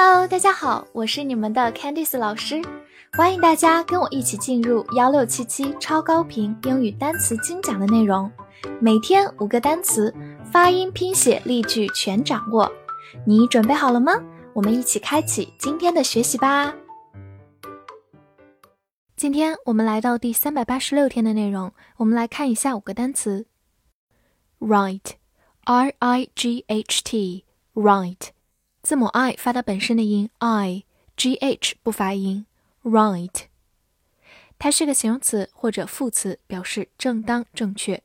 Hello，大家好，我是你们的 Candice 老师，欢迎大家跟我一起进入幺六七七超高频英语单词精讲的内容，每天五个单词，发音、拼写、例句全掌握，你准备好了吗？我们一起开启今天的学习吧。今天我们来到第三百八十六天的内容，我们来看一下五个单词：right，r i g h t，right。字母 i 发它本身的音，i，g h 不发音，right。它是个形容词或者副词，表示正当、正确。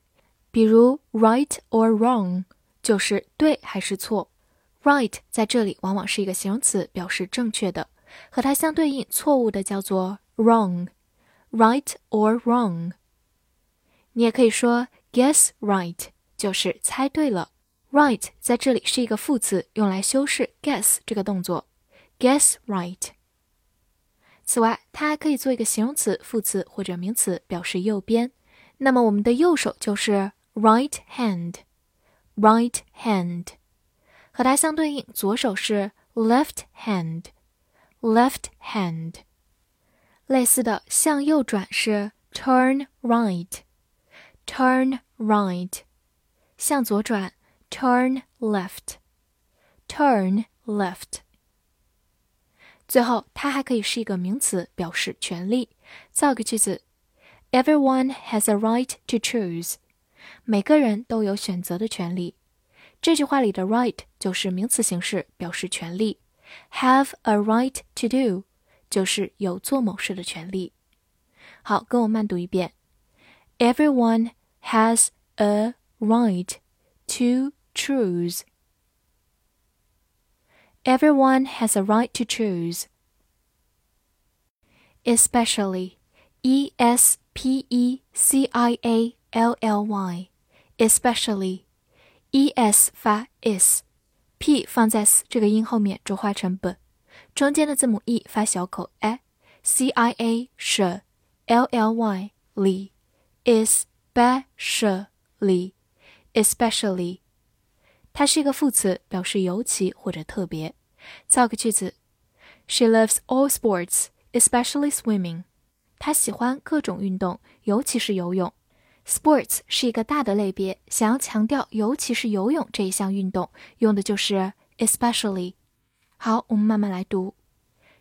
比如 right or wrong 就是对还是错。right 在这里往往是一个形容词，表示正确的，和它相对应错误的叫做 wrong。right or wrong。你也可以说 guess right，就是猜对了。Right 在这里是一个副词，用来修饰 guess 这个动作，guess right。此外，它还可以做一个形容词、副词或者名词，表示右边。那么我们的右手就是 right hand，right hand。和它相对应，左手是 left hand，left hand。类似的，向右转是 turn right，turn right。向左转。Turn left, turn left。最后，它还可以是一个名词，表示权利。造个句子：Everyone has a right to choose。每个人都有选择的权利。这句话里的 right 就是名词形式，表示权利。Have a right to do 就是有做某事的权利。好，跟我慢读一遍：Everyone has a right to choose. Everyone has a right to choose. Especially, E S P E C I A L L Y, especially, E S 发 is，p 放在 s 这个音后面浊化成 b，中间的字母 e 发小口 a，c i a 是 l l y 里，especially, especially 它是一个副词，表示尤其或者特别。造个句子：She loves all sports, especially swimming. 她喜欢各种运动，尤其是游泳。Sports 是一个大的类别，想要强调尤其是游泳这一项运动，用的就是 especially。好，我们慢慢来读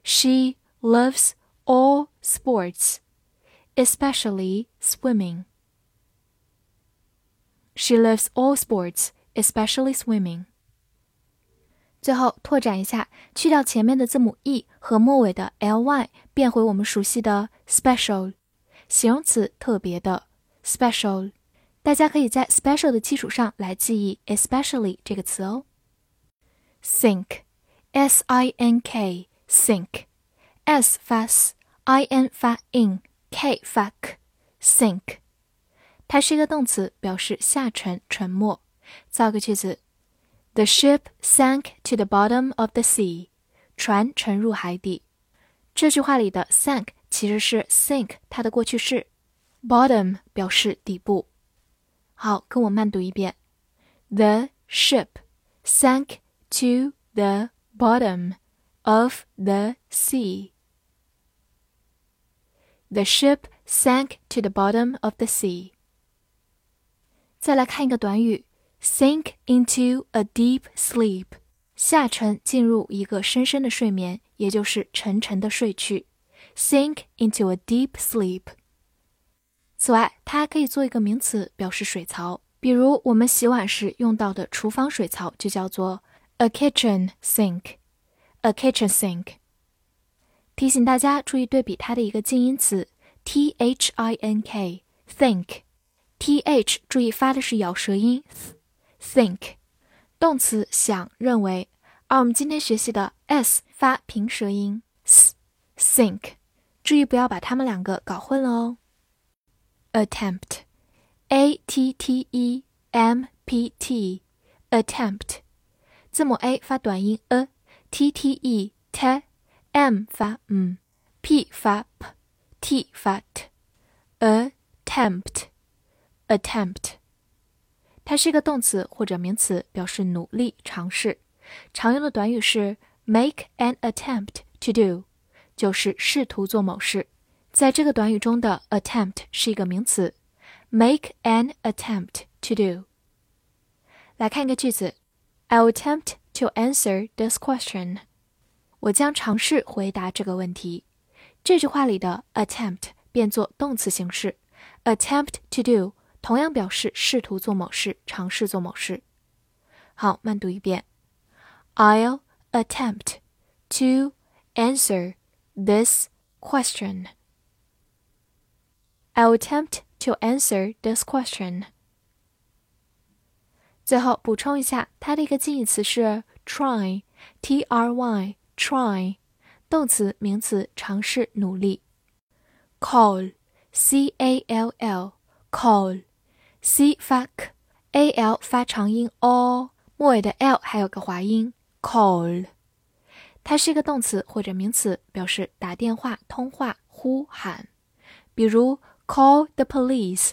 ：She loves all sports, especially swimming. She loves all sports especially swimming。最后拓展一下，去掉前面的字母 e 和末尾的 ly，变回我们熟悉的 special，形容词特别的 special。大家可以在 special 的基础上来记忆 especially 这个词哦。sink，s i n k，sink，s 发 s，i n 发 in，k 发 k，sink。它是一个动词，表示下沉、沉没。造个句子：The ship sank to the bottom of the sea。船沉入海底。这句话里的 sank 其实是 sink 它的过去式，bottom 表示底部。好，跟我慢读一遍：The ship sank to the bottom of the sea. The ship sank to the bottom of the sea. 再来看一个短语 Sink into a deep sleep，下沉进入一个深深的睡眠，也就是沉沉的睡去。Sink into a deep sleep。此外，它还可以做一个名词，表示水槽。比如我们洗碗时用到的厨房水槽就叫做 a kitchen sink。a kitchen sink。提醒大家注意对比它的一个近音词 t h i n k think。t h 注意发的是咬舌音。Th, think，动词想认为，而我们今天学习的 s 发平舌音 s，think，注意不要把它们两个搞混了哦。attempt，a t t e m p t，attempt，字母 a 发短音 a，t t e t，m 发嗯，p 发 p，t 发 t，attempt，attempt。它是一个动词或者名词，表示努力、尝试。常用的短语是 make an attempt to do 就是试图做某事。在这个短语中的 attempt 是一个名词，make an attempt to do。来看一个句子，I'll attempt to answer this question。我将尝试回答这个问题。这句话里的 attempt 变作动词形式，attempt to do 同样表示试图做某事，尝试做某事。好，慢读一遍，I'll attempt to answer this question. I'll attempt to answer this question. 最后补充一下，它的一个近义词是 try，t r y try，动词、名词，尝试、努力。call，c a l L，call，c 发 k，a l 发长音 o，末尾的 l 还有个滑音。call，它是一个动词或者名词，表示打电话、通话、呼喊。比如 call the police，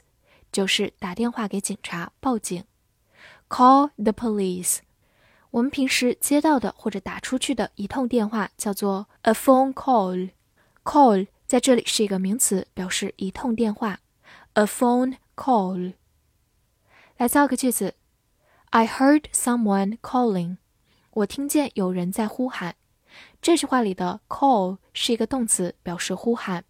就是打电话给警察报警。Call the police。我们平时接到的或者打出去的一通电话叫做 a phone call。call 在这里是一个名词，表示一通电话。a phone call。来造个句子：I heard someone calling。我听见有人在呼喊。这句话里的 call 是一个动词，表示呼喊。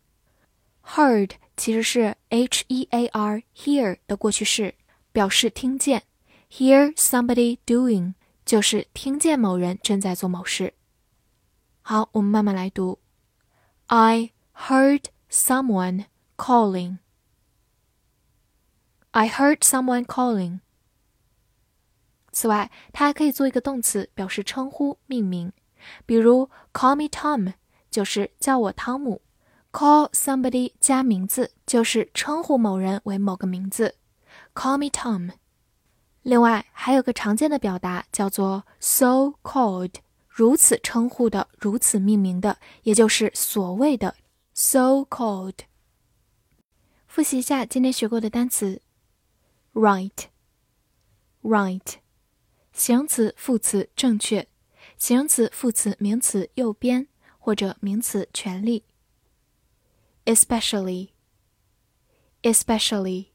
heard 其实是 h e a r hear 的过去式，表示听见。Hear somebody doing 就是听见某人正在做某事。好，我们慢慢来读。I heard someone calling. I heard someone calling. 此外，它还可以做一个动词，表示称呼、命名。比如，call me Tom 就是叫我汤姆。Call somebody 加名字就是称呼某人为某个名字。Call me Tom。另外还有个常见的表达叫做 so called，如此称呼的，如此命名的，也就是所谓的 so called。复习一下今天学过的单词 ：right，right，形容词、副词正确，形容词、副词、名词右边或者名词全力；especially，especially，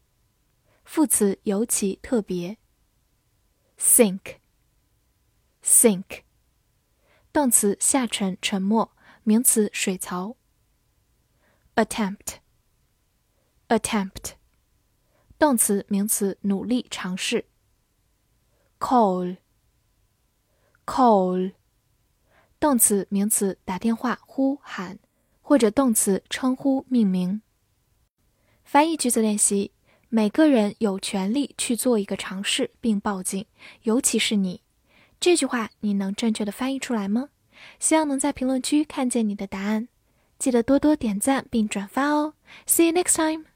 副词尤其特别。Sink, sink，动词下沉、沉没，名词水槽。Attempt, attempt， 动词、名词努力、尝试。Call, call，动词、名词打电话、呼喊，或者动词称呼、命名。翻译句子练习。每个人有权利去做一个尝试并报警，尤其是你。这句话你能正确的翻译出来吗？希望能在评论区看见你的答案。记得多多点赞并转发哦。See you next time.